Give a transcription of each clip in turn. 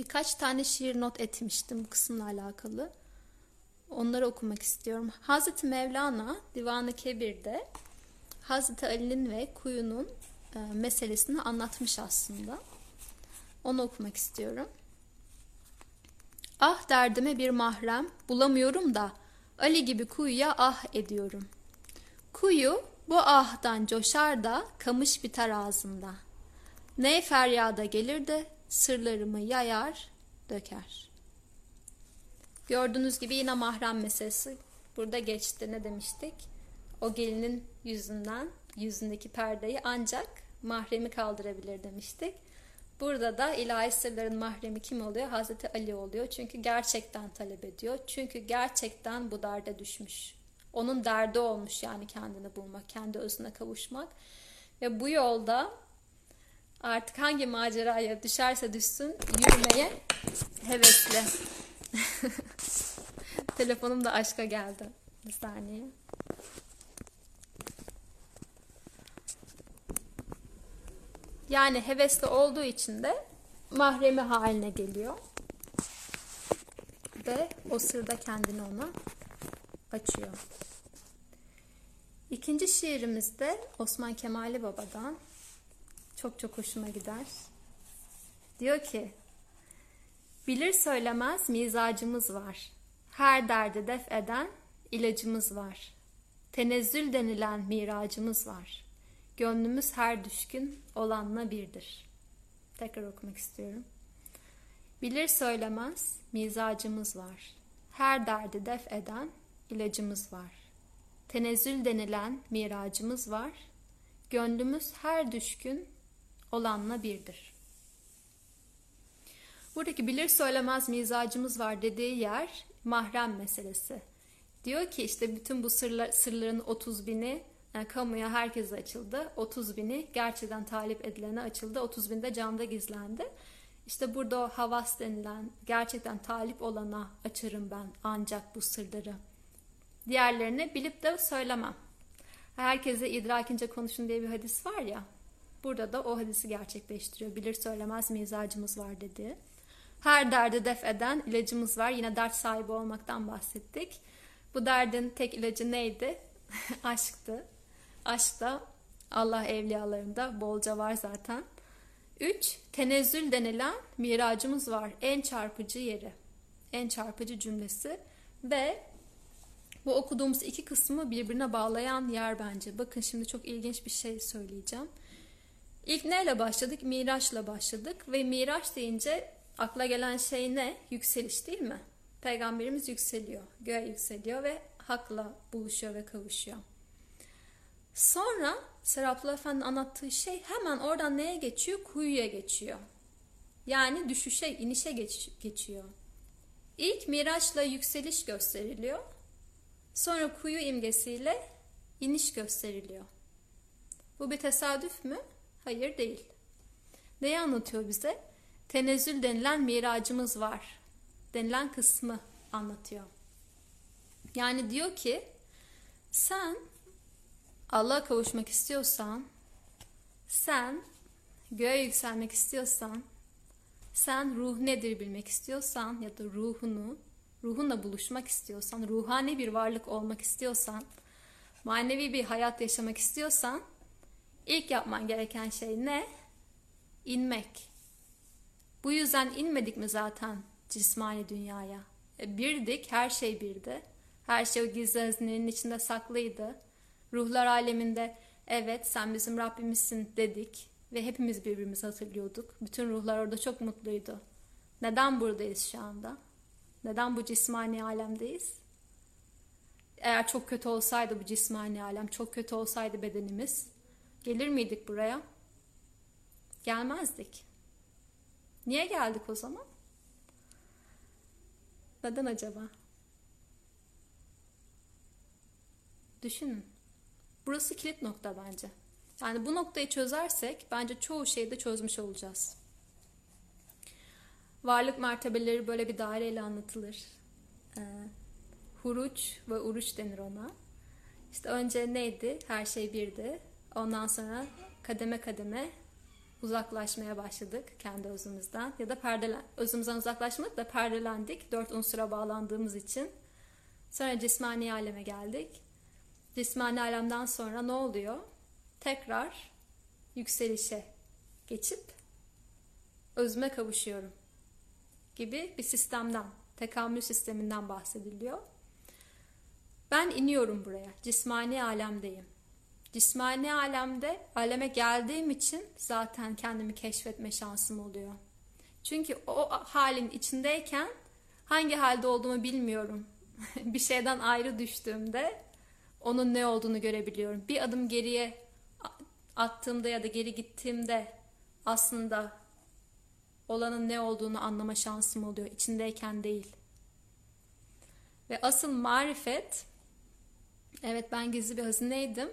Birkaç tane şiir not etmiştim bu kısımla alakalı. Onları okumak istiyorum. Hazreti Mevlana Divan-ı Kebir'de Hazreti Ali'nin ve kuyunun e, meselesini anlatmış aslında. Onu okumak istiyorum. Ah derdime bir mahrem bulamıyorum da Ali gibi kuyuya ah ediyorum. Kuyu bu ahdan coşar da kamış biter ağzında. Ne feryada gelir de sırlarımı yayar, döker. Gördüğünüz gibi yine mahrem meselesi burada geçti. Ne demiştik? O gelinin yüzünden, yüzündeki perdeyi ancak mahremi kaldırabilir demiştik. Burada da ilahi sırların mahremi kim oluyor? Hazreti Ali oluyor. Çünkü gerçekten talep ediyor. Çünkü gerçekten bu derde düşmüş. Onun derdi olmuş yani kendini bulmak, kendi özüne kavuşmak. Ve bu yolda artık hangi maceraya düşerse düşsün yürümeye hevesli. Telefonum da aşka geldi. Bir saniye. Yani hevesli olduğu için de mahremi haline geliyor. Ve o sırda kendini ona açıyor. İkinci şiirimiz de Osman Kemali Baba'dan. Çok çok hoşuma gider. Diyor ki, Bilir söylemez mizacımız var. Her derdi def eden ilacımız var. Tenezzül denilen miracımız var. Gönlümüz her düşkün olanla birdir. Tekrar okumak istiyorum. Bilir söylemez mizacımız var. Her derdi def eden ilacımız var. Tenezzül denilen miracımız var. Gönlümüz her düşkün olanla birdir. Buradaki bilir söylemez mizacımız var dediği yer mahrem meselesi. Diyor ki işte bütün bu sırlar, sırların 30 bini yani kamuya herkese açıldı. 30 bini gerçekten talip edilene açıldı. 30 binde camda gizlendi. İşte burada o havas denilen gerçekten talip olana açarım ben ancak bu sırları. Diğerlerini bilip de söylemem. Herkese idrakince konuşun diye bir hadis var ya. Burada da o hadisi gerçekleştiriyor. Bilir söylemez mizacımız var dedi. Her derdi def eden ilacımız var. Yine dert sahibi olmaktan bahsettik. Bu derdin tek ilacı neydi? Aşktı. Aşk da Allah evliyalarında bolca var zaten. 3. Tenezzül denilen miracımız var. En çarpıcı yeri. En çarpıcı cümlesi. Ve bu okuduğumuz iki kısmı birbirine bağlayan yer bence. Bakın şimdi çok ilginç bir şey söyleyeceğim. İlk neyle başladık? Miraç'la başladık ve Miraç deyince akla gelen şey ne? Yükseliş değil mi? Peygamberimiz yükseliyor, göğe yükseliyor ve hakla buluşuyor ve kavuşuyor. Sonra Seraplı Efendi'nin anlattığı şey hemen oradan neye geçiyor? Kuyuya geçiyor. Yani düşüşe, inişe geç, geçiyor. İlk Miraç'la yükseliş gösteriliyor. Sonra kuyu imgesiyle iniş gösteriliyor. Bu bir tesadüf mü? Hayır değil. Neyi anlatıyor bize? Tenezzül denilen miracımız var. Denilen kısmı anlatıyor. Yani diyor ki sen Allah'a kavuşmak istiyorsan, sen göğe yükselmek istiyorsan, sen ruh nedir bilmek istiyorsan ya da ruhunu, ruhunla buluşmak istiyorsan, ruhani bir varlık olmak istiyorsan, manevi bir hayat yaşamak istiyorsan, ilk yapman gereken şey ne? İnmek. Bu yüzden inmedik mi zaten cismani dünyaya? E, birdik, her şey birdi. Her şey o gizli hazinenin içinde saklıydı. Ruhlar aleminde evet sen bizim Rabbimizsin dedik ve hepimiz birbirimizi hatırlıyorduk. Bütün ruhlar orada çok mutluydu. Neden buradayız şu anda? Neden bu cismani alemdeyiz? Eğer çok kötü olsaydı bu cismani alem, çok kötü olsaydı bedenimiz, gelir miydik buraya? Gelmezdik. Niye geldik o zaman? Neden acaba? Düşünün. Burası kilit nokta bence. Yani bu noktayı çözersek bence çoğu şeyi de çözmüş olacağız. Varlık mertebeleri böyle bir daireyle anlatılır. Ee, huruç ve uruç denir ona. İşte önce neydi? Her şey birdi. Ondan sonra kademe kademe uzaklaşmaya başladık kendi özümüzden ya da perdelen özümüzden uzaklaşmadık da perdelendik dört unsura bağlandığımız için. Sonra cismani aleme geldik. Cismani alemden sonra ne oluyor? Tekrar yükselişe geçip özüme kavuşuyorum gibi bir sistemden, tekamül sisteminden bahsediliyor. Ben iniyorum buraya. Cismani alemdeyim. Cismani alemde aleme geldiğim için zaten kendimi keşfetme şansım oluyor. Çünkü o halin içindeyken hangi halde olduğumu bilmiyorum. bir şeyden ayrı düştüğümde onun ne olduğunu görebiliyorum. Bir adım geriye attığımda ya da geri gittiğimde aslında olanın ne olduğunu anlama şansım oluyor. içindeyken değil. Ve asıl marifet evet ben gizli bir hazineydim.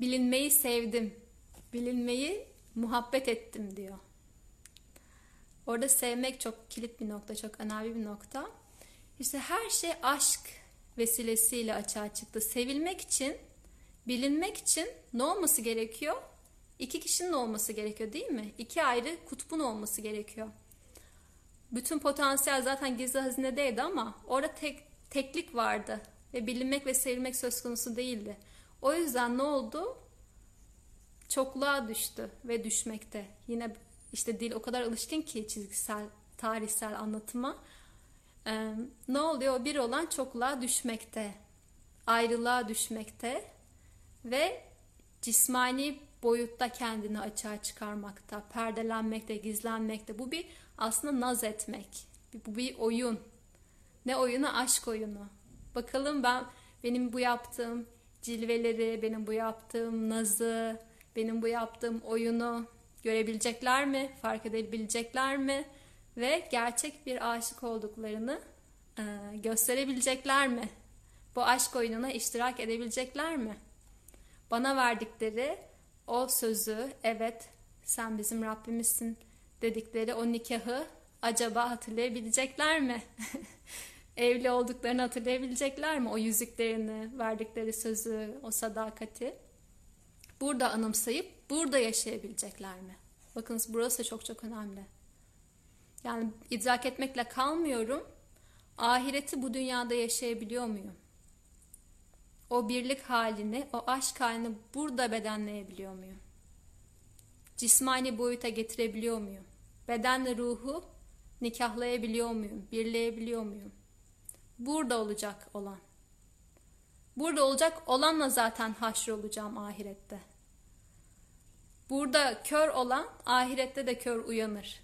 Bilinmeyi sevdim. Bilinmeyi muhabbet ettim diyor. Orada sevmek çok kilit bir nokta, çok önemli bir nokta. İşte her şey aşk vesilesiyle açığa çıktı. Sevilmek için, bilinmek için ne olması gerekiyor? İki kişinin olması gerekiyor değil mi? İki ayrı kutbun olması gerekiyor. Bütün potansiyel zaten gizli hazinedeydi ama orada tek, teklik vardı. Ve bilinmek ve sevilmek söz konusu değildi. O yüzden ne oldu? Çokluğa düştü ve düşmekte. Yine işte dil o kadar alışkın ki çizgisel, tarihsel anlatıma. Ee, ne oluyor? Bir olan çokluğa düşmekte. Ayrılığa düşmekte. Ve cismani boyutta kendini açığa çıkarmakta, perdelenmekte, gizlenmekte. Bu bir aslında naz etmek. Bu bir oyun. Ne oyunu? Aşk oyunu. Bakalım ben benim bu yaptığım cilveleri, benim bu yaptığım nazı, benim bu yaptığım oyunu görebilecekler mi? Fark edebilecekler mi? Ve gerçek bir aşık olduklarını e, gösterebilecekler mi? Bu aşk oyununa iştirak edebilecekler mi? Bana verdikleri o sözü, evet sen bizim Rabbimizsin dedikleri o nikahı acaba hatırlayabilecekler mi? Evli olduklarını hatırlayabilecekler mi? O yüzüklerini, verdikleri sözü, o sadakati. Burada anımsayıp burada yaşayabilecekler mi? Bakınız burası çok çok önemli. Yani idrak etmekle kalmıyorum. Ahireti bu dünyada yaşayabiliyor muyum? O birlik halini, o aşk halini burada bedenleyebiliyor muyum? Cismani boyuta getirebiliyor muyum? Bedenle ruhu nikahlayabiliyor muyum? Birleyebiliyor muyum? Burada olacak olan. Burada olacak olanla zaten haşr olacağım ahirette. Burada kör olan ahirette de kör uyanır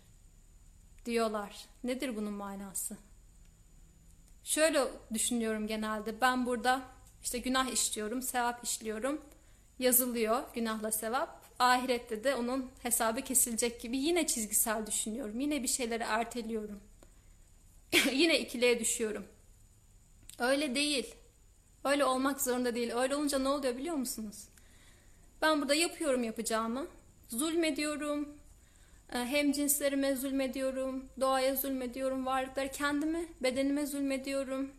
diyorlar. Nedir bunun manası? Şöyle düşünüyorum genelde. Ben burada işte günah işliyorum, sevap işliyorum. Yazılıyor günahla sevap. Ahirette de onun hesabı kesilecek gibi yine çizgisel düşünüyorum. Yine bir şeyleri erteliyorum. yine ikiliye düşüyorum. Öyle değil. Öyle olmak zorunda değil. Öyle olunca ne oluyor biliyor musunuz? Ben burada yapıyorum yapacağımı. Zulmediyorum. E, hem cinslerime zulmediyorum. Doğaya zulmediyorum. Varlıkları kendime, bedenime zulmediyorum.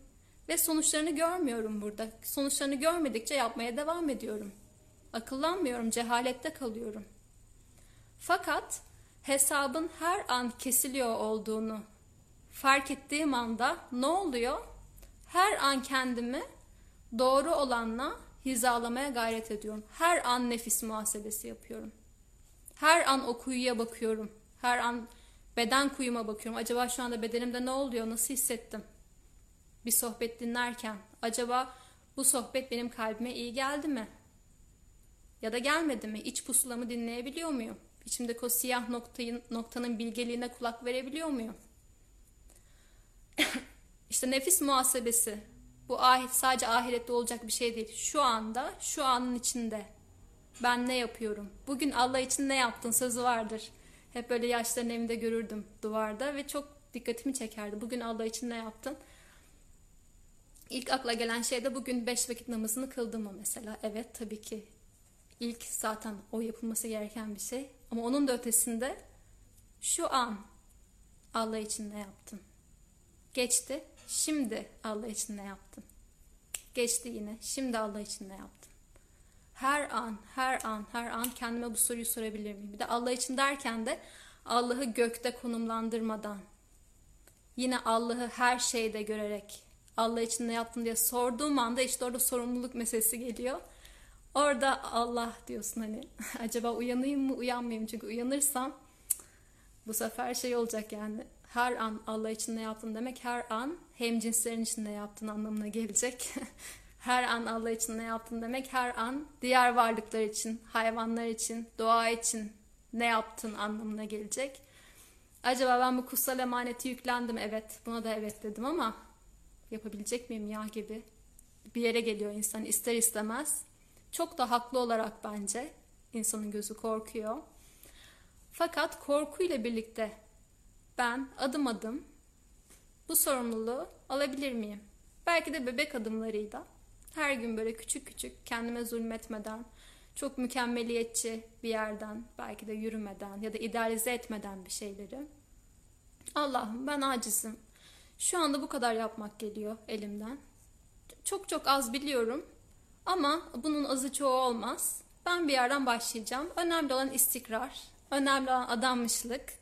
Ve sonuçlarını görmüyorum burada. Sonuçlarını görmedikçe yapmaya devam ediyorum. Akıllanmıyorum, cehalette kalıyorum. Fakat hesabın her an kesiliyor olduğunu fark ettiğim anda ne oluyor? Her an kendimi doğru olanla hizalamaya gayret ediyorum. Her an nefis muhasebesi yapıyorum. Her an o kuyuya bakıyorum. Her an beden kuyuma bakıyorum. Acaba şu anda bedenimde ne oluyor? Nasıl hissettim? Bir sohbet dinlerken acaba bu sohbet benim kalbime iyi geldi mi? Ya da gelmedi mi? İç pusulamı dinleyebiliyor muyum? İçimdeki o siyah noktayın, noktanın bilgeliğine kulak verebiliyor muyum? İşte nefis muhasebesi. Bu ahit sadece ahirette olacak bir şey değil. Şu anda, şu anın içinde ben ne yapıyorum? Bugün Allah için ne yaptın sözü vardır. Hep böyle yaşların evinde görürdüm duvarda ve çok dikkatimi çekerdi. Bugün Allah için ne yaptın? İlk akla gelen şey de bugün beş vakit namazını kıldım mı mesela? Evet tabii ki. İlk zaten o yapılması gereken bir şey. Ama onun da ötesinde şu an Allah için ne yaptın? Geçti. Şimdi Allah için ne yaptın? Geçti yine. Şimdi Allah için ne yaptın? Her an, her an, her an kendime bu soruyu sorabilir miyim? Bir de Allah için derken de Allah'ı gökte konumlandırmadan, yine Allah'ı her şeyde görerek, Allah için ne yaptın diye sorduğum anda işte orada sorumluluk meselesi geliyor. Orada Allah diyorsun hani acaba uyanayım mı uyanmayayım çünkü uyanırsam bu sefer şey olacak yani her an Allah için ne yaptın demek her an hem cinslerin için ne yaptın anlamına gelecek. her an Allah için ne yaptın demek her an diğer varlıklar için, hayvanlar için, doğa için ne yaptın anlamına gelecek. Acaba ben bu kutsal emaneti yüklendim evet buna da evet dedim ama yapabilecek miyim ya gibi bir yere geliyor insan ister istemez. Çok da haklı olarak bence insanın gözü korkuyor. Fakat korkuyla birlikte ben adım adım bu sorumluluğu alabilir miyim? Belki de bebek adımlarıyla her gün böyle küçük küçük kendime zulmetmeden, çok mükemmeliyetçi bir yerden belki de yürümeden ya da idealize etmeden bir şeyleri. Allah'ım ben acizim. Şu anda bu kadar yapmak geliyor elimden. Çok çok az biliyorum ama bunun azı çoğu olmaz. Ben bir yerden başlayacağım. Önemli olan istikrar, önemli olan adanmışlık,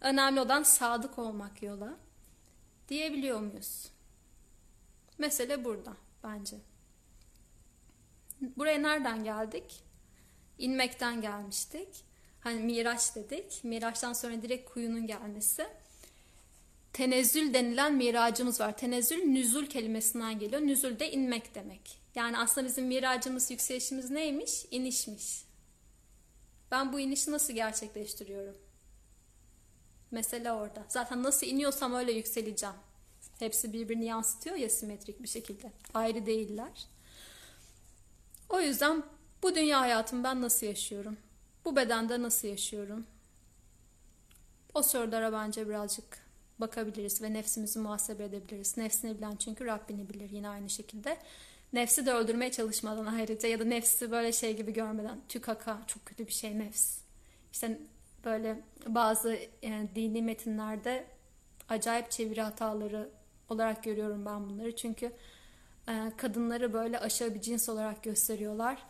önemli olan sadık olmak yola diyebiliyor muyuz? Mesele burada bence. Buraya nereden geldik? İnmekten gelmiştik. Hani Miraç dedik. Miraç'tan sonra direkt kuyunun gelmesi. Tenezzül denilen miracımız var. Tenezzül nüzul kelimesinden geliyor. Nüzul de inmek demek. Yani aslında bizim miracımız, yükselişimiz neymiş? İnişmiş. Ben bu inişi nasıl gerçekleştiriyorum? Mesele orada. Zaten nasıl iniyorsam öyle yükseleceğim. Hepsi birbirini yansıtıyor ya simetrik bir şekilde. Ayrı değiller. O yüzden bu dünya hayatımı ben nasıl yaşıyorum? Bu bedende nasıl yaşıyorum? O sorulara bence birazcık bakabiliriz ve nefsimizi muhasebe edebiliriz. Nefsini bilen çünkü Rabbini bilir yine aynı şekilde. Nefsi de öldürmeye çalışmadan ayrıca ya da nefsi böyle şey gibi görmeden tükaka çok kötü bir şey nefs. İşte böyle bazı yani dini metinlerde acayip çeviri hataları olarak görüyorum ben bunları. Çünkü e, kadınları böyle aşağı bir cins olarak gösteriyorlar.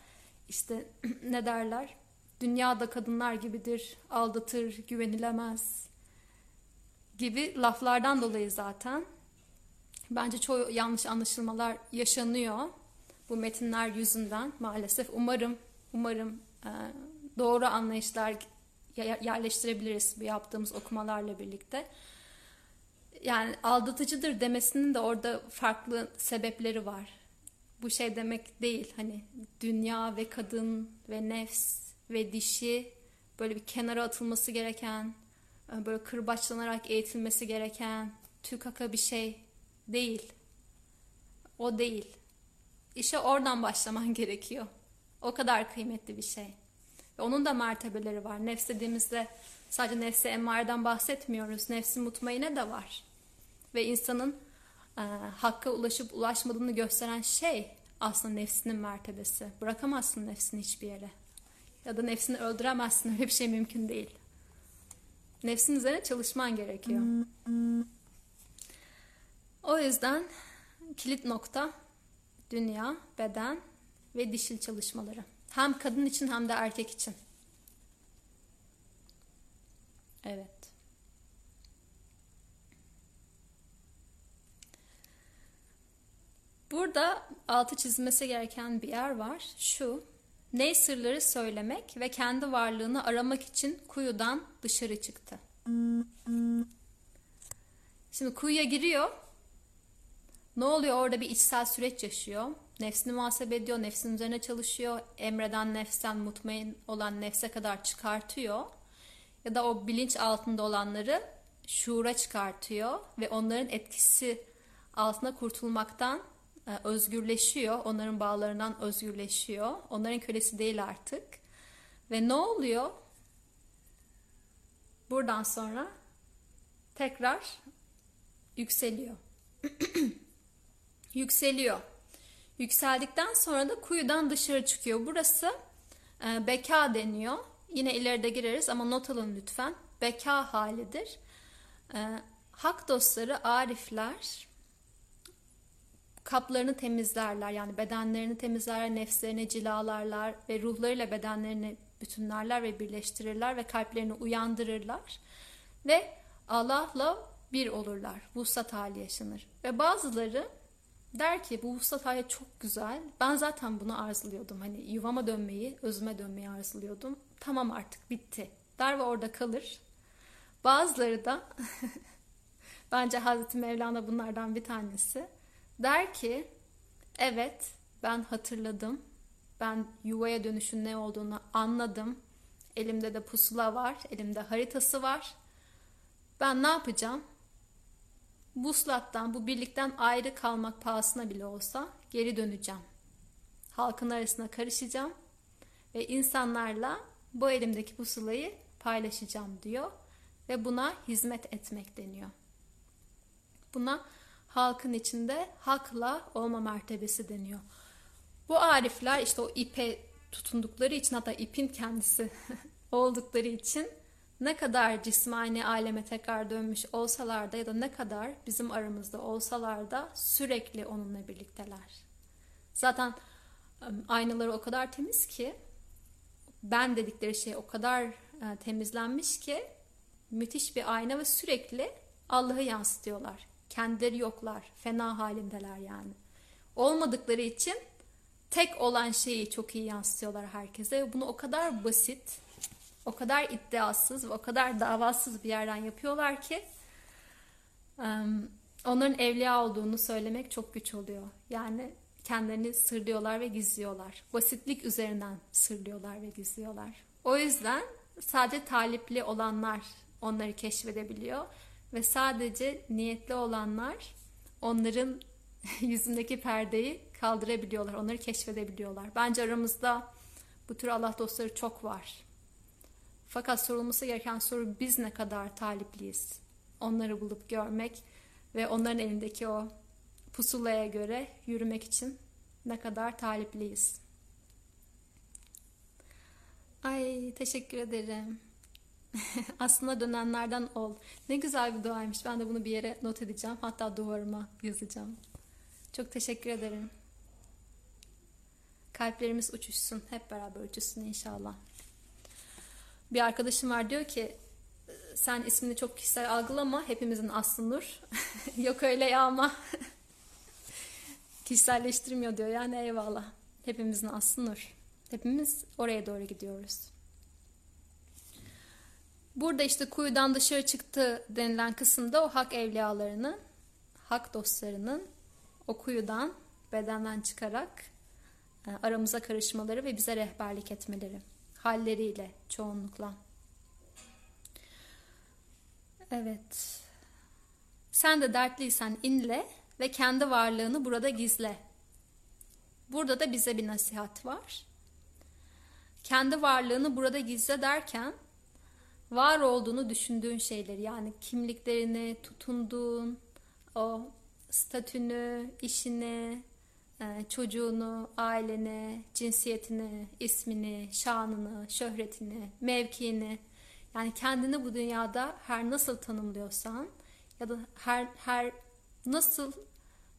İşte ne derler? Dünyada kadınlar gibidir, aldatır, güvenilemez gibi laflardan dolayı zaten bence çoğu yanlış anlaşılmalar yaşanıyor bu metinler yüzünden maalesef. Umarım umarım e, doğru anlayışlar yerleştirebiliriz bu yaptığımız okumalarla birlikte. Yani aldatıcıdır demesinin de orada farklı sebepleri var. Bu şey demek değil hani dünya ve kadın ve nefs ve dişi böyle bir kenara atılması gereken, böyle kırbaçlanarak eğitilmesi gereken tükaka bir şey değil. O değil. İşe oradan başlaman gerekiyor. O kadar kıymetli bir şey. Ve onun da mertebeleri var. Nefs dediğimizde sadece nefsi emmareden bahsetmiyoruz. Nefsi mutmaine de var. Ve insanın e, hakka ulaşıp ulaşmadığını gösteren şey aslında nefsinin mertebesi. Bırakamazsın nefsini hiçbir yere. Ya da nefsini öldüremezsin. Öyle bir şey mümkün değil. Nefsin üzerine çalışman gerekiyor. O yüzden kilit nokta dünya, beden ve dişil çalışmaları. Hem kadın için hem de erkek için. Evet. Burada altı çizmesi gereken bir yer var. Şu, ne sırları söylemek ve kendi varlığını aramak için kuyudan dışarı çıktı. Şimdi kuyuya giriyor. Ne oluyor? Orada bir içsel süreç yaşıyor. Nefsini muhasebe ediyor, nefsin üzerine çalışıyor. Emreden nefsten mutmain olan nefse kadar çıkartıyor. Ya da o bilinç altında olanları şuura çıkartıyor ve onların etkisi altına kurtulmaktan e, özgürleşiyor. Onların bağlarından özgürleşiyor. Onların kölesi değil artık. Ve ne oluyor? Buradan sonra tekrar yükseliyor. yükseliyor. Yükseldikten sonra da kuyudan dışarı çıkıyor. Burası e, beka deniyor. Yine ileride gireriz ama not alın lütfen. Beka halidir. E, hak dostları, arifler kaplarını temizlerler. Yani bedenlerini temizlerler, nefslerini cilalarlar ve ruhlarıyla bedenlerini bütünlerler ve birleştirirler ve kalplerini uyandırırlar. Ve Allah'la bir olurlar. Vuslat hali yaşanır. Ve bazıları der ki bu vuslat hali çok güzel. Ben zaten bunu arzuluyordum. Hani yuvama dönmeyi, özüme dönmeyi arzuluyordum. Tamam artık bitti. Der ve orada kalır. Bazıları da bence Hazreti Mevlana bunlardan bir tanesi. Der ki evet ben hatırladım. Ben yuvaya dönüşün ne olduğunu anladım. Elimde de pusula var, elimde haritası var. Ben ne yapacağım? Buslattan, bu birlikten ayrı kalmak pahasına bile olsa geri döneceğim. Halkın arasına karışacağım ve insanlarla bu elimdeki pusulayı paylaşacağım diyor ve buna hizmet etmek deniyor. Buna halkın içinde hakla olma mertebesi deniyor. Bu arifler işte o ipe tutundukları için hatta ipin kendisi oldukları için ne kadar cismani aleme tekrar dönmüş olsalar da ya da ne kadar bizim aramızda olsalar da sürekli onunla birlikteler. Zaten aynaları o kadar temiz ki ben dedikleri şey o kadar e, temizlenmiş ki müthiş bir ayna ve sürekli Allah'ı yansıtıyorlar. Kendileri yoklar, fena halindeler yani. Olmadıkları için tek olan şeyi çok iyi yansıtıyorlar herkese bunu o kadar basit, o kadar iddiasız ve o kadar davasız bir yerden yapıyorlar ki onların evliya olduğunu söylemek çok güç oluyor. Yani kendilerini sırlıyorlar ve gizliyorlar. Basitlik üzerinden sırlıyorlar ve gizliyorlar. O yüzden sadece talipli olanlar onları keşfedebiliyor ve sadece niyetli olanlar onların yüzündeki perdeyi kaldırabiliyorlar, onları keşfedebiliyorlar. Bence aramızda bu tür Allah dostları çok var. Fakat sorulması gereken soru biz ne kadar talipliyiz? Onları bulup görmek ve onların elindeki o pusulaya göre yürümek için ne kadar talipliyiz? Ay teşekkür ederim. Aslında dönenlerden ol. Ne güzel bir duaymış. Ben de bunu bir yere not edeceğim. Hatta duvarıma yazacağım. Çok teşekkür ederim. Kalplerimiz uçuşsun. Hep beraber uçuşsun inşallah. Bir arkadaşım var diyor ki sen ismini çok kişisel algılama. Hepimizin aslı Nur. Yok öyle ya ama. Kişiselleştirmiyor diyor. Yani eyvallah. Hepimizin aslı Nur. Hepimiz oraya doğru gidiyoruz. Burada işte kuyudan dışarı çıktı denilen kısımda o hak evliyalarının, hak dostlarının o kuyudan, bedenden çıkarak e, aramıza karışmaları ve bize rehberlik etmeleri. Halleriyle çoğunlukla. Evet. Sen de dertliysen inle ve kendi varlığını burada gizle. Burada da bize bir nasihat var. Kendi varlığını burada gizle derken var olduğunu düşündüğün şeyleri yani kimliklerini, tutunduğun o statünü, işini, çocuğunu, aileni, cinsiyetini, ismini, şanını, şöhretini, mevkiini yani kendini bu dünyada her nasıl tanımlıyorsan ya da her her nasıl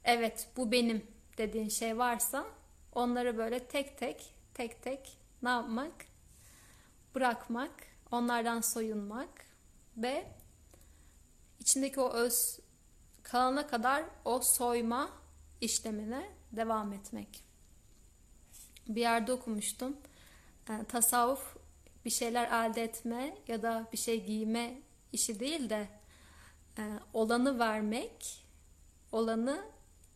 evet bu benim dediğin şey varsa onları böyle tek tek tek tek ne yapmak? Bırakmak, onlardan soyunmak ve içindeki o öz kalana kadar o soyma işlemine devam etmek. Bir yerde okumuştum. Yani tasavvuf bir şeyler elde etme ya da bir şey giyme işi değil de e, olanı vermek, olanı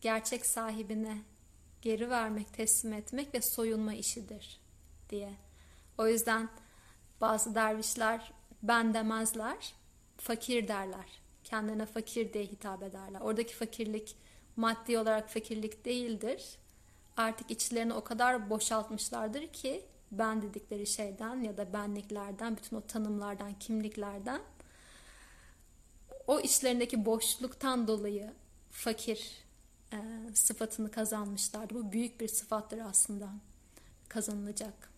gerçek sahibine geri vermek, teslim etmek ve soyunma işidir diye. O yüzden bazı dervişler ben demezler, fakir derler. Kendilerine fakir diye hitap ederler. Oradaki fakirlik maddi olarak fakirlik değildir. Artık içlerini o kadar boşaltmışlardır ki ben dedikleri şeyden ya da benliklerden, bütün o tanımlardan, kimliklerden o içlerindeki boşluktan dolayı fakir e, sıfatını kazanmışlardı. Bu büyük bir sıfattır aslında kazanılacak.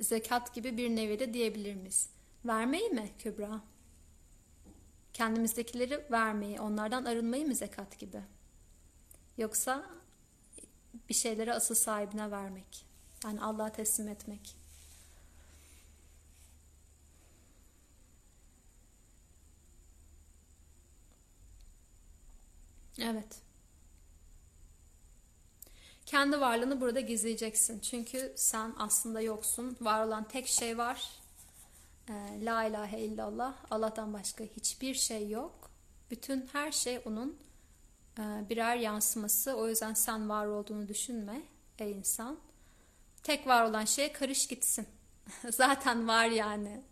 Zekat gibi bir nevi de diyebilir miyiz? Vermeyi mi Kübra? Kendimizdekileri vermeyi, onlardan arınmayı mı zekat gibi? Yoksa bir şeyleri asıl sahibine vermek. Yani Allah'a teslim etmek. Evet. Kendi varlığını burada gizleyeceksin. Çünkü sen aslında yoksun. Var olan tek şey var. Ee, La ilahe illallah. Allah'tan başka hiçbir şey yok. Bütün her şey onun e, birer yansıması. O yüzden sen var olduğunu düşünme ey insan. Tek var olan şeye karış gitsin. Zaten var yani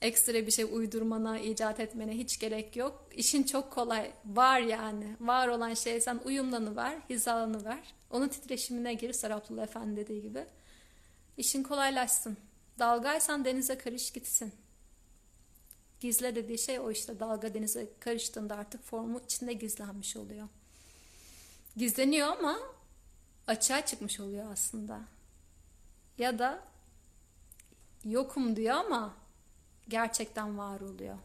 ekstra bir şey uydurmana, icat etmene hiç gerek yok. İşin çok kolay. Var yani. Var olan şey sen uyumlanıver, hizalanıver. Onun titreşimine gir Sarapullah Efendi dediği gibi. İşin kolaylaşsın. Dalgaysan denize karış gitsin. Gizle dediği şey o işte. Dalga denize karıştığında artık formu içinde gizlenmiş oluyor. Gizleniyor ama açığa çıkmış oluyor aslında. Ya da yokum diyor ama gerçekten var oluyor.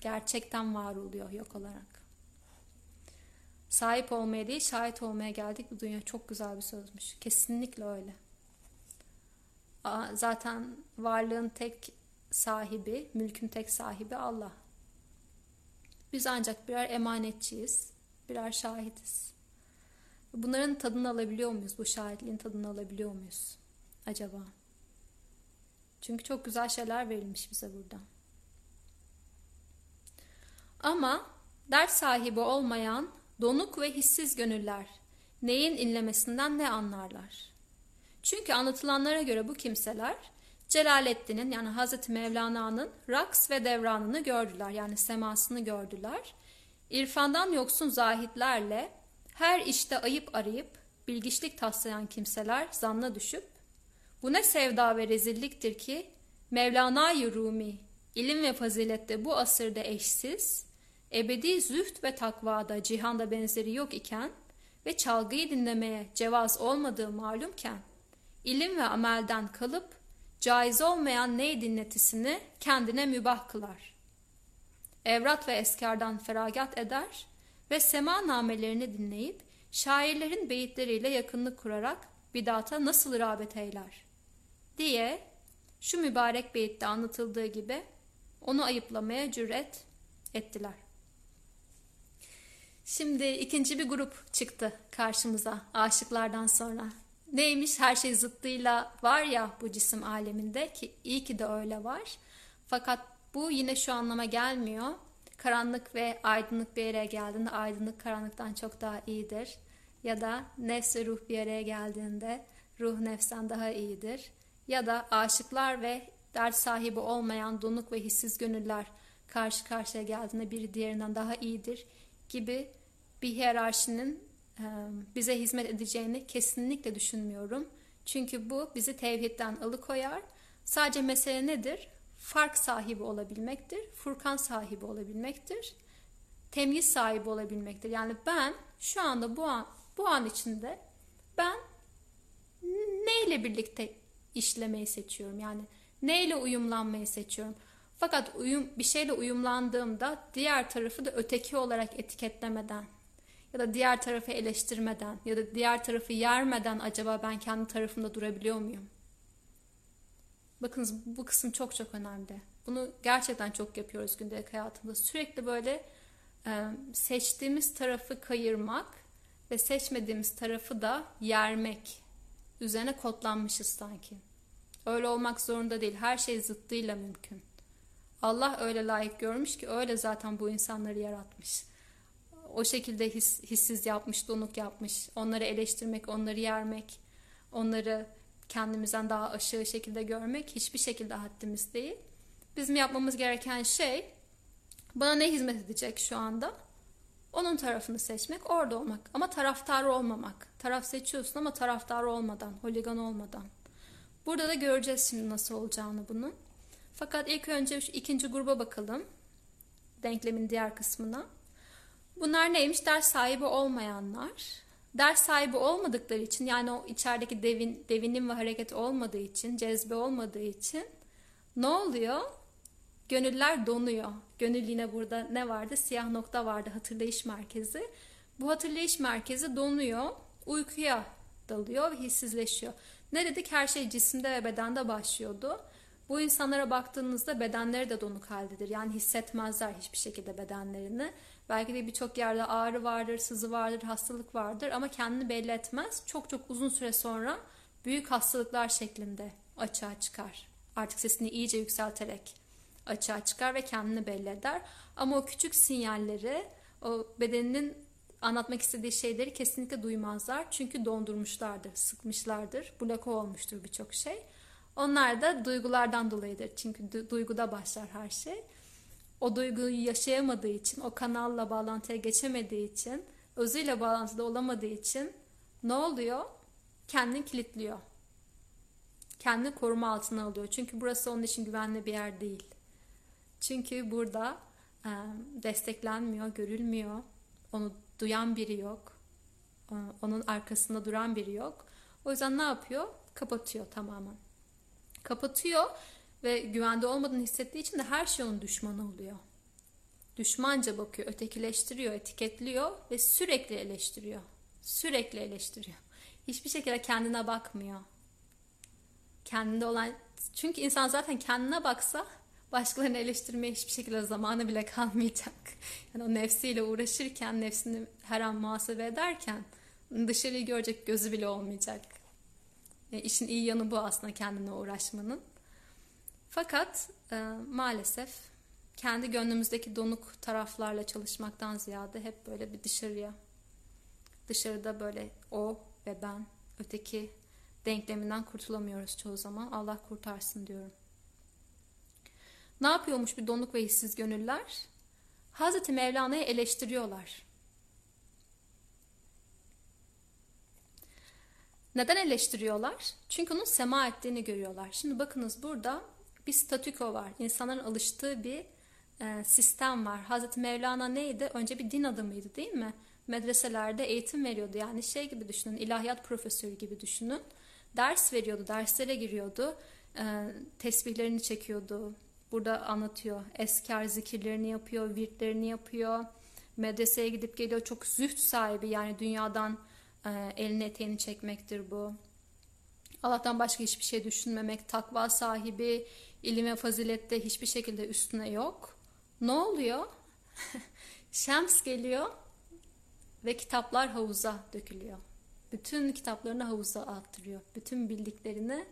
Gerçekten var oluyor yok olarak. Sahip olmaya değil, şahit olmaya geldik bu dünya. Çok güzel bir sözmüş. Kesinlikle öyle. Zaten varlığın tek sahibi, mülkün tek sahibi Allah. Biz ancak birer emanetçiyiz, birer şahitiz. Bunların tadını alabiliyor muyuz? Bu şahitliğin tadını alabiliyor muyuz? Acaba? Çünkü çok güzel şeyler verilmiş bize burada. Ama dert sahibi olmayan donuk ve hissiz gönüller neyin inlemesinden ne anlarlar? Çünkü anlatılanlara göre bu kimseler Celaleddin'in yani Hazreti Mevlana'nın raks ve devranını gördüler yani semasını gördüler. İrfandan yoksun zahitlerle her işte ayıp arayıp bilgiçlik taslayan kimseler zanna düşüp bu ne sevda ve rezilliktir ki Mevlana-i Rumi ilim ve fazilette bu asırda eşsiz, ebedi züht ve takvada cihanda benzeri yok iken ve çalgıyı dinlemeye cevaz olmadığı malumken, ilim ve amelden kalıp caiz olmayan ney dinletisini kendine mübah kılar. Evrat ve eskardan feragat eder ve sema namelerini dinleyip şairlerin beyitleriyle yakınlık kurarak bidata nasıl rağbet eyler? diye şu mübarek beyitte anlatıldığı gibi onu ayıplamaya cüret ettiler. Şimdi ikinci bir grup çıktı karşımıza aşıklardan sonra. Neymiş her şey zıttıyla var ya bu cisim aleminde ki iyi ki de öyle var. Fakat bu yine şu anlama gelmiyor. Karanlık ve aydınlık bir yere geldiğinde aydınlık karanlıktan çok daha iyidir. Ya da nefs ve ruh bir araya geldiğinde ruh nefsten daha iyidir ya da aşıklar ve dert sahibi olmayan donuk ve hissiz gönüller karşı karşıya geldiğinde biri diğerinden daha iyidir gibi bir hiyerarşinin bize hizmet edeceğini kesinlikle düşünmüyorum. Çünkü bu bizi tevhidden alıkoyar. Sadece mesele nedir? Fark sahibi olabilmektir, furkan sahibi olabilmektir, temyiz sahibi olabilmektir. Yani ben şu anda bu an bu an içinde ben neyle birlikte işlemeyi seçiyorum. Yani neyle uyumlanmayı seçiyorum. Fakat uyum, bir şeyle uyumlandığımda diğer tarafı da öteki olarak etiketlemeden ya da diğer tarafı eleştirmeden ya da diğer tarafı yermeden acaba ben kendi tarafımda durabiliyor muyum? Bakınız bu kısım çok çok önemli. Bunu gerçekten çok yapıyoruz gündelik hayatımızda. Sürekli böyle e, seçtiğimiz tarafı kayırmak ve seçmediğimiz tarafı da yermek üzerine kodlanmışız sanki. Öyle olmak zorunda değil. Her şey zıttıyla mümkün. Allah öyle layık görmüş ki öyle zaten bu insanları yaratmış. O şekilde his, hissiz yapmış, donuk yapmış. Onları eleştirmek, onları yermek, onları kendimizden daha aşağı şekilde görmek hiçbir şekilde haddimiz değil. Bizim yapmamız gereken şey bana ne hizmet edecek şu anda? Onun tarafını seçmek, orada olmak. Ama taraftar olmamak. Taraf seçiyorsun ama taraftar olmadan, holigan olmadan. Burada da göreceğiz şimdi nasıl olacağını bunu. Fakat ilk önce şu ikinci gruba bakalım. Denklemin diğer kısmına. Bunlar neymiş? Ders sahibi olmayanlar. Ders sahibi olmadıkları için yani o içerideki devin, devinim ve hareket olmadığı için, cezbe olmadığı için ne oluyor? Gönüller donuyor. Gönül yine burada ne vardı? Siyah nokta vardı hatırlayış merkezi. Bu hatırlayış merkezi donuyor, uykuya dalıyor ve hissizleşiyor. Ne dedik? Her şey cisimde ve bedende başlıyordu. Bu insanlara baktığınızda bedenleri de donuk haldedir. Yani hissetmezler hiçbir şekilde bedenlerini. Belki de birçok yerde ağrı vardır, sızı vardır, hastalık vardır ama kendini belli etmez. Çok çok uzun süre sonra büyük hastalıklar şeklinde açığa çıkar. Artık sesini iyice yükselterek açığa çıkar ve kendini belli eder. Ama o küçük sinyalleri, o bedeninin anlatmak istediği şeyleri kesinlikle duymazlar. Çünkü dondurmuşlardır, sıkmışlardır, bloke olmuştur birçok şey. Onlar da duygulardan dolayıdır. Çünkü du- duyguda başlar her şey. O duyguyu yaşayamadığı için, o kanalla bağlantıya geçemediği için, özüyle bağlantıda olamadığı için ne oluyor? Kendini kilitliyor. Kendini koruma altına alıyor. Çünkü burası onun için güvenli bir yer değil. Çünkü burada e, desteklenmiyor, görülmüyor. Onu duyan biri yok. Onun arkasında duran biri yok. O yüzden ne yapıyor? Kapatıyor tamamen. Kapatıyor ve güvende olmadığını hissettiği için de her şey onun düşmanı oluyor. Düşmanca bakıyor, ötekileştiriyor, etiketliyor ve sürekli eleştiriyor. Sürekli eleştiriyor. Hiçbir şekilde kendine bakmıyor. Kendinde olan çünkü insan zaten kendine baksa başkalarını eleştirmeye hiçbir şekilde zamanı bile kalmayacak. Yani o nefsiyle uğraşırken, nefsini her an muhasebe ederken dışarıyı görecek gözü bile olmayacak. E, işin iyi yanı bu aslında kendine uğraşmanın. Fakat e, maalesef kendi gönlümüzdeki donuk taraflarla çalışmaktan ziyade hep böyle bir dışarıya, dışarıda böyle o ve ben, öteki denkleminden kurtulamıyoruz çoğu zaman. Allah kurtarsın diyorum. Ne yapıyormuş bir donuk ve hissiz gönüller? Hazreti Mevlana'yı eleştiriyorlar. Neden eleştiriyorlar? Çünkü onun sema ettiğini görüyorlar. Şimdi bakınız burada bir statüko var. İnsanların alıştığı bir e, sistem var. Hazreti Mevlana neydi? Önce bir din adamıydı değil mi? Medreselerde eğitim veriyordu. Yani şey gibi düşünün, ilahiyat profesörü gibi düşünün. Ders veriyordu, derslere giriyordu. E, tesbihlerini çekiyordu. Burada anlatıyor. Eskar zikirlerini yapıyor, virtlerini yapıyor. Medreseye gidip geliyor. Çok züht sahibi yani dünyadan e, elini eteğini çekmektir bu. Allah'tan başka hiçbir şey düşünmemek, takva sahibi, ilim ve fazilette hiçbir şekilde üstüne yok. Ne oluyor? Şems geliyor ve kitaplar havuza dökülüyor. Bütün kitaplarını havuza attırıyor. Bütün bildiklerini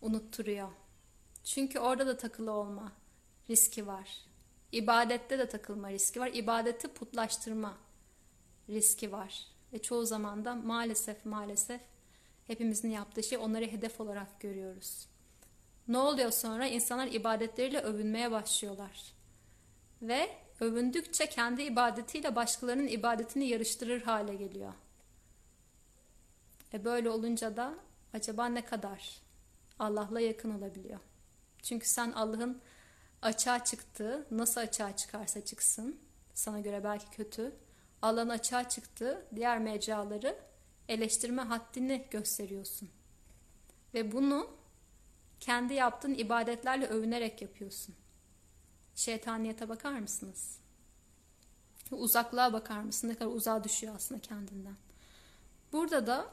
unutturuyor. Çünkü orada da takılı olma riski var. İbadette de takılma riski var. İbadeti putlaştırma riski var. Ve çoğu zaman da maalesef maalesef hepimizin yaptığı şey onları hedef olarak görüyoruz. Ne oluyor sonra? İnsanlar ibadetleriyle övünmeye başlıyorlar. Ve övündükçe kendi ibadetiyle başkalarının ibadetini yarıştırır hale geliyor. E böyle olunca da acaba ne kadar Allah'la yakın olabiliyor? Çünkü sen Allah'ın açığa çıktığı, nasıl açığa çıkarsa çıksın, sana göre belki kötü, Allah'ın açığa çıktığı diğer mecraları eleştirme haddini gösteriyorsun. Ve bunu kendi yaptığın ibadetlerle övünerek yapıyorsun. Şeytaniyete bakar mısınız? Uzaklığa bakar mısın? Ne kadar uzağa düşüyor aslında kendinden. Burada da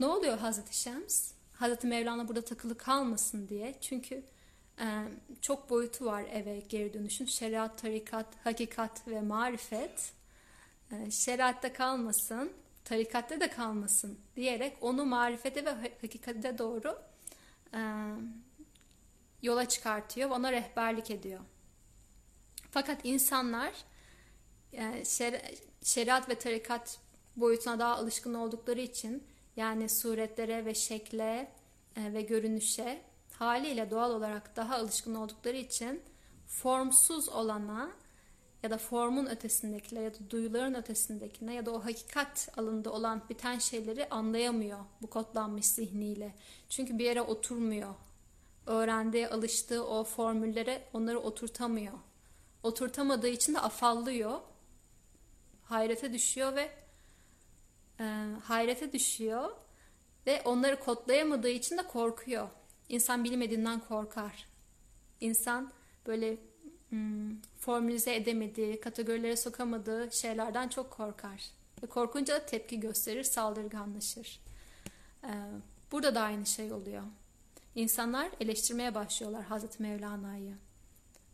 ne oluyor Hazreti Şems? Hazreti Mevlana burada takılı kalmasın diye. Çünkü e, çok boyutu var eve geri dönüşün. Şeriat, tarikat, hakikat ve marifet. E, şeriatta kalmasın, tarikatte de kalmasın diyerek onu marifete ve hakikate doğru yola çıkartıyor ona rehberlik ediyor. Fakat insanlar e, şer, şeriat ve tarikat boyutuna daha alışkın oldukları için yani suretlere ve şekle e, ve görünüşe haliyle doğal olarak daha alışkın oldukları için formsuz olana ya da formun ötesindekine ya da duyuların ötesindekine ya da o hakikat alanında olan biten şeyleri anlayamıyor bu kodlanmış zihniyle. Çünkü bir yere oturmuyor. Öğrendiği, alıştığı o formüllere onları oturtamıyor. Oturtamadığı için de afallıyor. Hayrete düşüyor ve e, hayrete düşüyor ve onları kodlayamadığı için de korkuyor. İnsan bilmediğinden korkar. İnsan böyle hmm, formülize edemediği, kategorilere sokamadığı şeylerden çok korkar. Ve korkunca da tepki gösterir, saldırganlaşır. Ee, burada da aynı şey oluyor. İnsanlar eleştirmeye başlıyorlar Hazreti Mevlana'yı.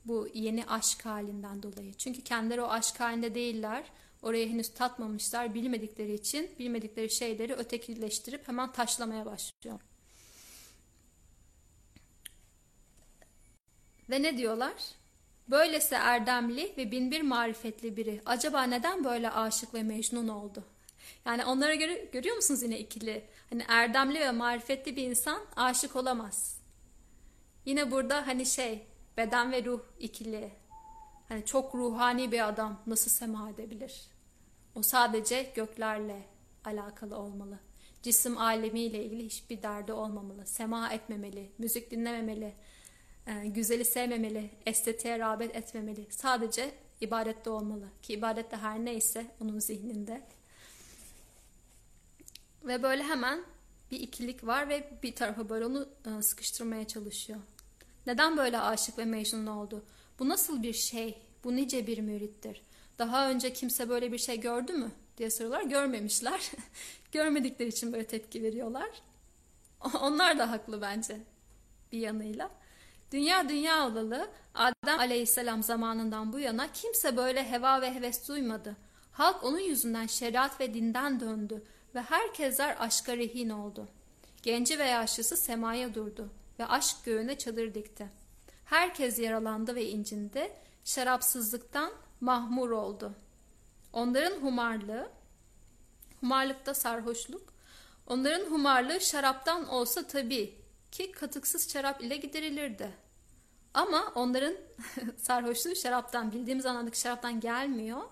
Bu yeni aşk halinden dolayı. Çünkü kendileri o aşk halinde değiller. Orayı henüz tatmamışlar. Bilmedikleri için bilmedikleri şeyleri ötekileştirip hemen taşlamaya başlıyor. Ve ne diyorlar? Böylesi erdemli ve binbir marifetli biri acaba neden böyle aşık ve mecnun oldu? Yani onlara göre görüyor musunuz yine ikili? Hani erdemli ve marifetli bir insan aşık olamaz. Yine burada hani şey beden ve ruh ikili. Hani çok ruhani bir adam nasıl sema edebilir? O sadece göklerle alakalı olmalı. Cisim alemiyle ilgili hiçbir derdi olmamalı. Sema etmemeli, müzik dinlememeli, e, güzeli sevmemeli, estetiğe rağbet etmemeli. Sadece ibadette olmalı. Ki ibadette her neyse onun zihninde. Ve böyle hemen bir ikilik var ve bir tarafa böyle onu e, sıkıştırmaya çalışıyor. Neden böyle aşık ve mecnun oldu? Bu nasıl bir şey? Bu nice bir mürittir. Daha önce kimse böyle bir şey gördü mü? diye soruyorlar. Görmemişler. Görmedikleri için böyle tepki veriyorlar. Onlar da haklı bence bir yanıyla. Dünya dünya olalı Adem aleyhisselam zamanından bu yana kimse böyle heva ve heves duymadı. Halk onun yüzünden şeriat ve dinden döndü ve herkesler aşka rehin oldu. Genci ve yaşlısı semaya durdu ve aşk göğüne çadır dikti. Herkes yaralandı ve incindi, şarapsızlıktan mahmur oldu. Onların humarlığı, humarlıkta sarhoşluk, onların humarlığı şaraptan olsa tabii ki katıksız şarap ile giderilirdi. Ama onların sarhoşluğu şaraptan, bildiğimiz anlamdaki şaraptan gelmiyor.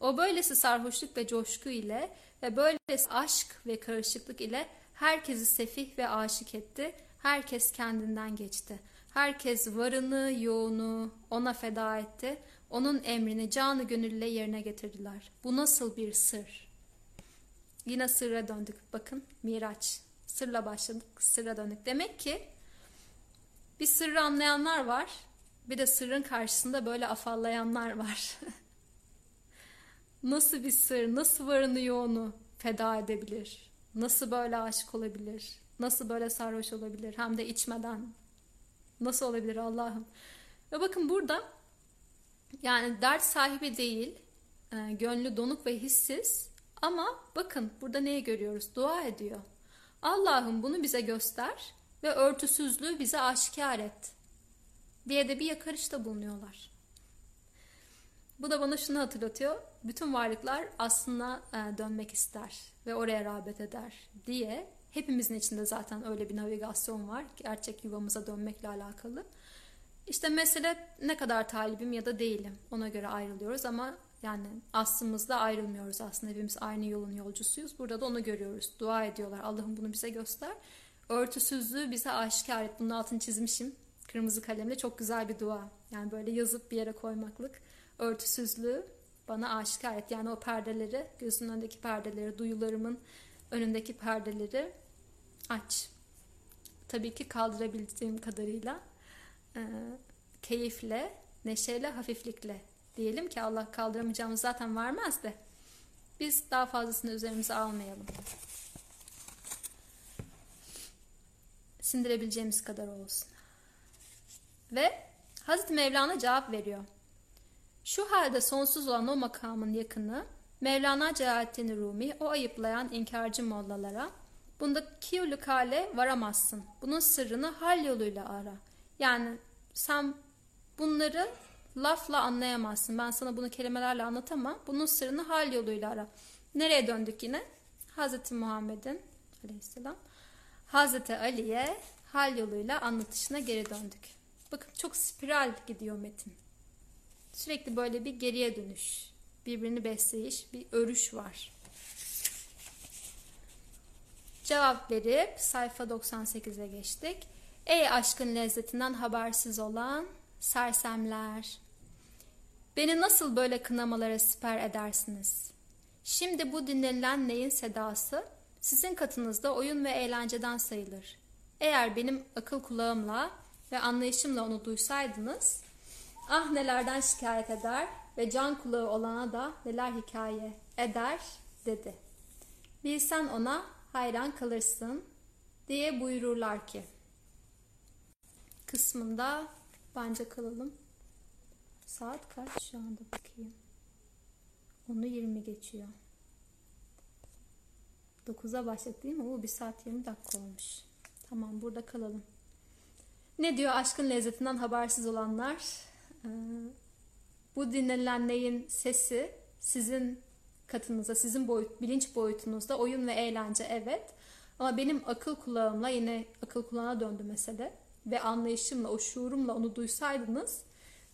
O böylesi sarhoşluk ve coşku ile ve böylesi aşk ve karışıklık ile herkesi sefih ve aşık etti. Herkes kendinden geçti. Herkes varını, yoğunu ona feda etti. Onun emrini canı gönülle yerine getirdiler. Bu nasıl bir sır? Yine sırra döndük. Bakın Miraç. Sırla başladık, sırra döndük. Demek ki bir sırrı anlayanlar var. Bir de sırrın karşısında böyle afallayanlar var. nasıl bir sır, nasıl varını yoğunu feda edebilir? Nasıl böyle aşık olabilir? Nasıl böyle sarhoş olabilir? Hem de içmeden. Nasıl olabilir Allah'ım? Ve bakın burada yani dert sahibi değil, e, gönlü donuk ve hissiz ama bakın burada neyi görüyoruz? Dua ediyor. Allah'ım bunu bize göster ve örtüsüzlüğü bize aşikar et diye de bir yakarışta bulunuyorlar. Bu da bana şunu hatırlatıyor. Bütün varlıklar aslında e, dönmek ister ve oraya rağbet eder diye hepimizin içinde zaten öyle bir navigasyon var. Gerçek yuvamıza dönmekle alakalı. İşte mesele ne kadar talibim ya da değilim. Ona göre ayrılıyoruz ama yani aslımızda ayrılmıyoruz aslında. Hepimiz aynı yolun yolcusuyuz. Burada da onu görüyoruz. Dua ediyorlar. Allah'ım bunu bize göster. Örtüsüzlüğü bize aşikar et. Bunun altını çizmişim. Kırmızı kalemle çok güzel bir dua. Yani böyle yazıp bir yere koymaklık. Örtüsüzlüğü bana aşikar et. Yani o perdeleri, gözünün önündeki perdeleri, duyularımın önündeki perdeleri aç. Tabii ki kaldırabildiğim kadarıyla e, keyifle, neşeyle, hafiflikle diyelim ki Allah kaldıramayacağımız zaten vermez de biz daha fazlasını üzerimize almayalım. Sindirebileceğimiz kadar olsun. Ve Hazreti Mevlana cevap veriyor. Şu halde sonsuz olan o makamın yakını Mevlana Celaleddin Rumi o ayıplayan inkarcı mollalara bunda kiyulu kale varamazsın. Bunun sırrını hal yoluyla ara. Yani sen bunları lafla anlayamazsın. Ben sana bunu kelimelerle anlatamam. Bunun sırrını hal yoluyla ara. Nereye döndük yine? Hazreti Muhammed'in aleyhisselam Hazreti Ali'ye hal yoluyla anlatışına geri döndük. Bakın çok spiral gidiyor metin. Sürekli böyle bir geriye dönüş, birbirini besleyiş, bir örüş var. Cevap verip sayfa 98'e geçtik. Ey aşkın lezzetinden habersiz olan sersemler. Beni nasıl böyle kınamalara siper edersiniz? Şimdi bu dinlenilen neyin sedası sizin katınızda oyun ve eğlenceden sayılır. Eğer benim akıl kulağımla ve anlayışımla onu duysaydınız, ah nelerden şikayet eder ve can kulağı olana da neler hikaye eder dedi. Bilsen ona hayran kalırsın diye buyururlar ki. Kısmında bence kalalım. Saat kaç şu anda bakayım. Onu 20 geçiyor. 9'a başladık değil mi? O bir saat 20 dakika olmuş. Tamam burada kalalım. Ne diyor aşkın lezzetinden habersiz olanlar? Ee, bu dinlenilen neyin sesi sizin katınıza, sizin boyut, bilinç boyutunuzda oyun ve eğlence evet. Ama benim akıl kulağımla yine akıl kulağına döndü mesele ve anlayışımla, o şuurumla onu duysaydınız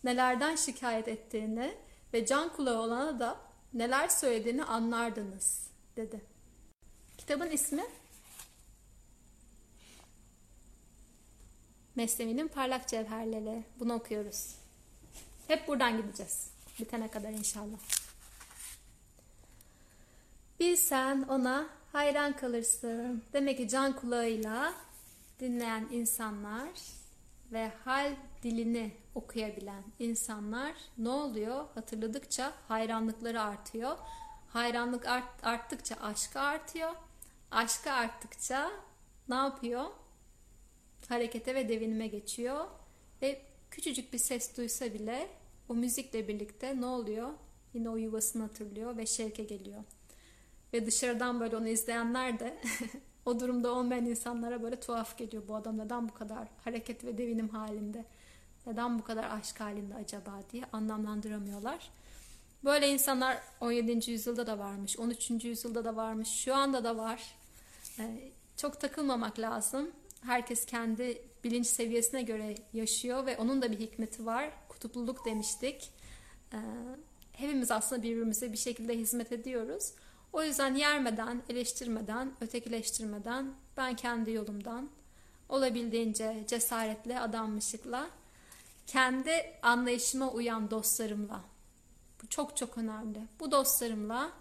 nelerden şikayet ettiğini ve can kulağı olana da neler söylediğini anlardınız dedi. Kitabın ismi Mesnevi'nin parlak cevherleri. Bunu okuyoruz. Hep buradan gideceğiz. Bitene kadar inşallah. Bilsen ona hayran kalırsın. Demek ki can kulağıyla dinleyen insanlar ve hal dilini okuyabilen insanlar ne oluyor? Hatırladıkça hayranlıkları artıyor. Hayranlık art, arttıkça aşkı artıyor. Aşkı arttıkça ne yapıyor? Harekete ve devinime geçiyor. Ve küçücük bir ses duysa bile o müzikle birlikte ne oluyor? Yine o yuvasını hatırlıyor ve şevke geliyor. Ve dışarıdan böyle onu izleyenler de o durumda olmayan insanlara böyle tuhaf geliyor. Bu adam neden bu kadar hareket ve devinim halinde? Neden bu kadar aşk halinde acaba diye anlamlandıramıyorlar. Böyle insanlar 17. yüzyılda da varmış, 13. yüzyılda da varmış, şu anda da var. Ee, çok takılmamak lazım. Herkes kendi bilinç seviyesine göre yaşıyor ve onun da bir hikmeti var. Kutupluluk demiştik. Ee, hepimiz aslında birbirimize bir şekilde hizmet ediyoruz. O yüzden yermeden, eleştirmeden, ötekileştirmeden ben kendi yolumdan olabildiğince cesaretle, adanmışlıkla kendi anlayışıma uyan dostlarımla bu çok çok önemli. Bu dostlarımla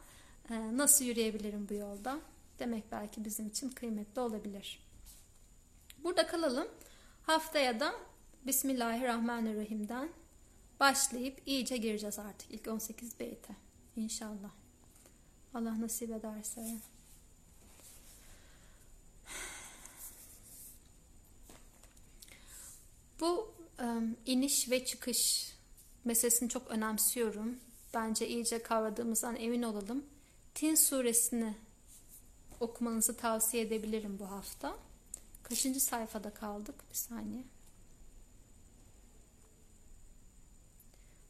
e, nasıl yürüyebilirim bu yolda? Demek belki bizim için kıymetli olabilir. Burada kalalım. Haftaya da Bismillahirrahmanirrahim'den başlayıp iyice gireceğiz artık ilk 18 beyte. İnşallah. Allah nasip ederse. Bu um, iniş ve çıkış meselesini çok önemsiyorum. Bence iyice kavradığımızdan emin olalım. Tin suresini okumanızı tavsiye edebilirim bu hafta. Kaçıncı sayfada kaldık? Bir saniye.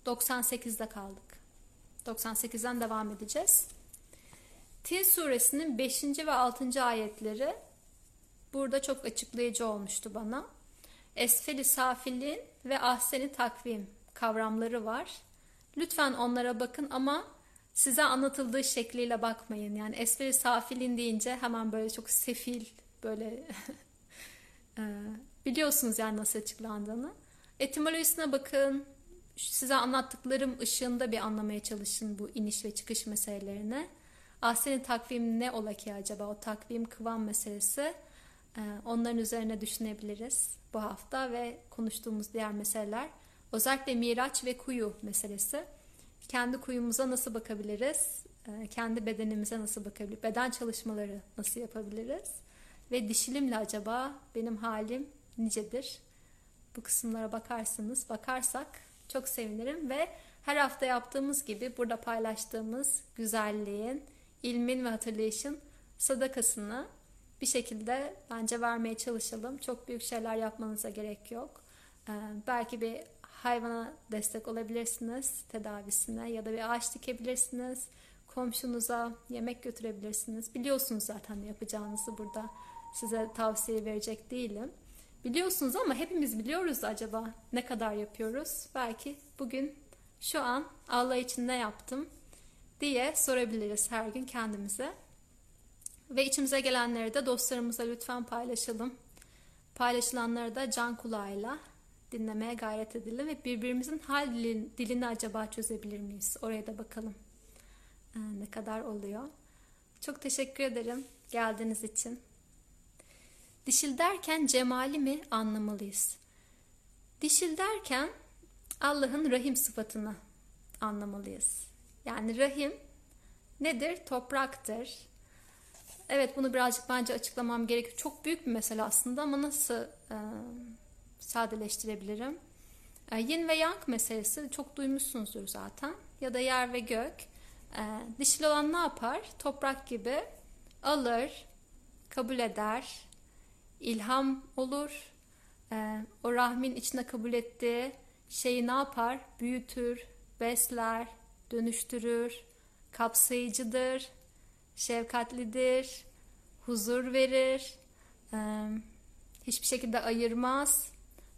98'de kaldık. 98'den devam edeceğiz. Tin suresinin 5. ve 6. ayetleri burada çok açıklayıcı olmuştu bana. Esfeli safilin ve ahseni takvim kavramları var. Lütfen onlara bakın ama size anlatıldığı şekliyle bakmayın. Yani esferi safilin deyince hemen böyle çok sefil böyle biliyorsunuz yani nasıl açıklandığını. Etimolojisine bakın. Size anlattıklarım ışığında bir anlamaya çalışın bu iniş ve çıkış meselelerini. Ahsen'in takvim ne ola ki acaba? O takvim kıvam meselesi. Onların üzerine düşünebiliriz bu hafta ve konuştuğumuz diğer meseleler. Özellikle miraç ve kuyu meselesi. Kendi kuyumuza nasıl bakabiliriz? Ee, kendi bedenimize nasıl bakabiliriz? Beden çalışmaları nasıl yapabiliriz? Ve dişilimle acaba benim halim nicedir? Bu kısımlara bakarsınız, bakarsak çok sevinirim ve her hafta yaptığımız gibi burada paylaştığımız güzelliğin, ilmin ve hatırlayışın sadakasını bir şekilde bence vermeye çalışalım. Çok büyük şeyler yapmanıza gerek yok. Ee, belki bir hayvana destek olabilirsiniz tedavisine ya da bir ağaç dikebilirsiniz. Komşunuza yemek götürebilirsiniz. Biliyorsunuz zaten yapacağınızı burada size tavsiye verecek değilim. Biliyorsunuz ama hepimiz biliyoruz acaba ne kadar yapıyoruz? Belki bugün şu an Allah için ne yaptım diye sorabiliriz her gün kendimize. Ve içimize gelenleri de dostlarımızla lütfen paylaşalım. Paylaşılanları da can kulağıyla dinlemeye gayret edelim ve birbirimizin hal dilini, dilini acaba çözebilir miyiz? Oraya da bakalım. Ee, ne kadar oluyor. Çok teşekkür ederim geldiğiniz için. Dişil derken cemali mi anlamalıyız? Dişil derken Allah'ın rahim sıfatını anlamalıyız. Yani rahim nedir? Topraktır. Evet bunu birazcık bence açıklamam gerekiyor. Çok büyük bir mesele aslında ama nasıl e, sadeleştirebilirim? E, yin ve yang meselesi çok duymuşsunuzdur zaten. Ya da yer ve gök. E, dişil olan ne yapar? Toprak gibi alır, kabul eder, ilham olur. E, o rahmin içine kabul ettiği şeyi ne yapar? Büyütür, besler, dönüştürür, kapsayıcıdır, şefkatlidir, huzur verir, hiçbir şekilde ayırmaz,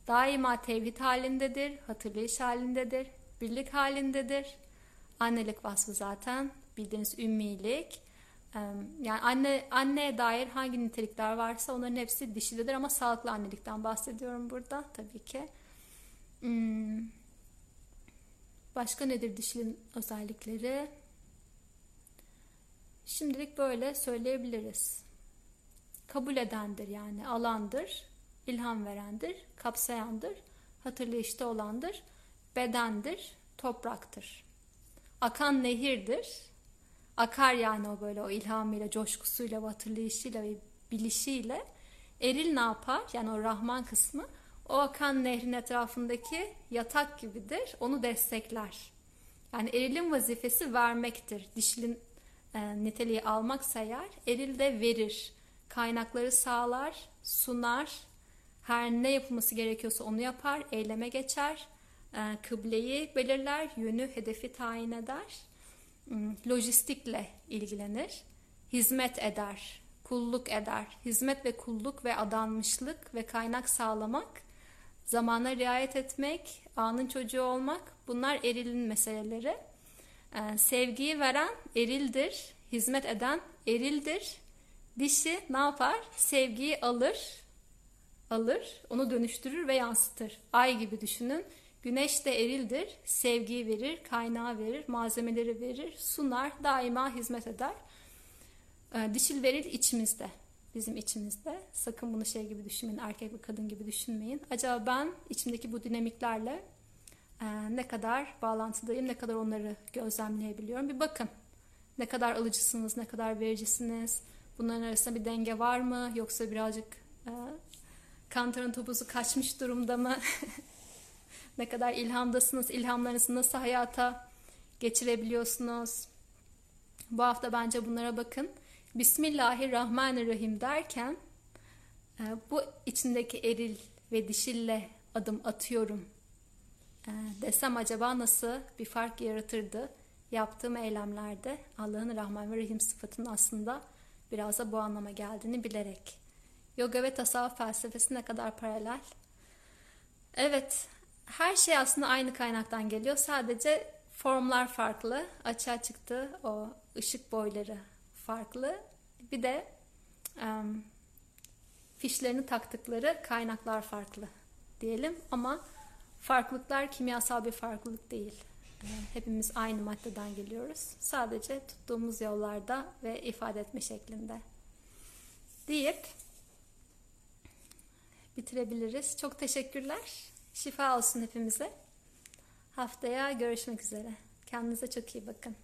daima tevhid halindedir, hatırlayış halindedir, birlik halindedir. Annelik vasfı zaten bildiğiniz ümmilik. Yani anne anneye dair hangi nitelikler varsa onların hepsi dişidedir ama sağlıklı annelikten bahsediyorum burada tabii ki. Hmm. Başka nedir dişilin özellikleri? Şimdilik böyle söyleyebiliriz. Kabul edendir yani alandır, ilham verendir, kapsayandır, hatırlayışta olandır, bedendir, topraktır. Akan nehirdir. Akar yani o böyle o ilhamıyla, coşkusuyla, hatırlayışıyla ve bilişiyle. Eril ne yapar? Yani o Rahman kısmı o akan nehrin etrafındaki yatak gibidir. Onu destekler. Yani erilin vazifesi vermektir. Dişilin e, niteliği almaksa eğer eril de verir. Kaynakları sağlar, sunar. Her ne yapılması gerekiyorsa onu yapar, eyleme geçer. E, kıbleyi belirler, yönü, hedefi tayin eder. Hmm, lojistikle ilgilenir. Hizmet eder, kulluk eder. Hizmet ve kulluk ve adanmışlık ve kaynak sağlamak, zamana riayet etmek, anın çocuğu olmak bunlar erilin meseleleri. Ee, sevgiyi veren erildir, hizmet eden erildir. Dişi ne yapar? Sevgiyi alır, alır, onu dönüştürür ve yansıtır. Ay gibi düşünün. Güneş de erildir, sevgiyi verir, kaynağı verir, malzemeleri verir, sunar, daima hizmet eder. Ee, dişil veril içimizde, bizim içimizde. Sakın bunu şey gibi düşünmeyin, erkek ve kadın gibi düşünmeyin. Acaba ben içimdeki bu dinamiklerle ee, ne kadar bağlantıdayım, ne kadar onları gözlemleyebiliyorum. Bir bakın ne kadar alıcısınız, ne kadar vericisiniz. Bunların arasında bir denge var mı? Yoksa birazcık e, kantarın topuzu kaçmış durumda mı? ne kadar ilhamdasınız, ilhamlarınızı nasıl hayata geçirebiliyorsunuz? Bu hafta bence bunlara bakın. Bismillahirrahmanirrahim derken e, bu içindeki eril ve dişille adım atıyorum e, desem acaba nasıl bir fark yaratırdı yaptığım eylemlerde Allah'ın Rahman ve Rahim sıfatının aslında biraz da bu anlama geldiğini bilerek. Yoga ve tasavvuf felsefesi ne kadar paralel? Evet, her şey aslında aynı kaynaktan geliyor. Sadece formlar farklı. Açığa çıktı o ışık boyları farklı. Bir de um, fişlerini taktıkları kaynaklar farklı diyelim. Ama Farklılıklar kimyasal bir farklılık değil. Hepimiz aynı maddeden geliyoruz. Sadece tuttuğumuz yollarda ve ifade etme şeklinde. Deyip bitirebiliriz. Çok teşekkürler. Şifa olsun hepimize. Haftaya görüşmek üzere. Kendinize çok iyi bakın.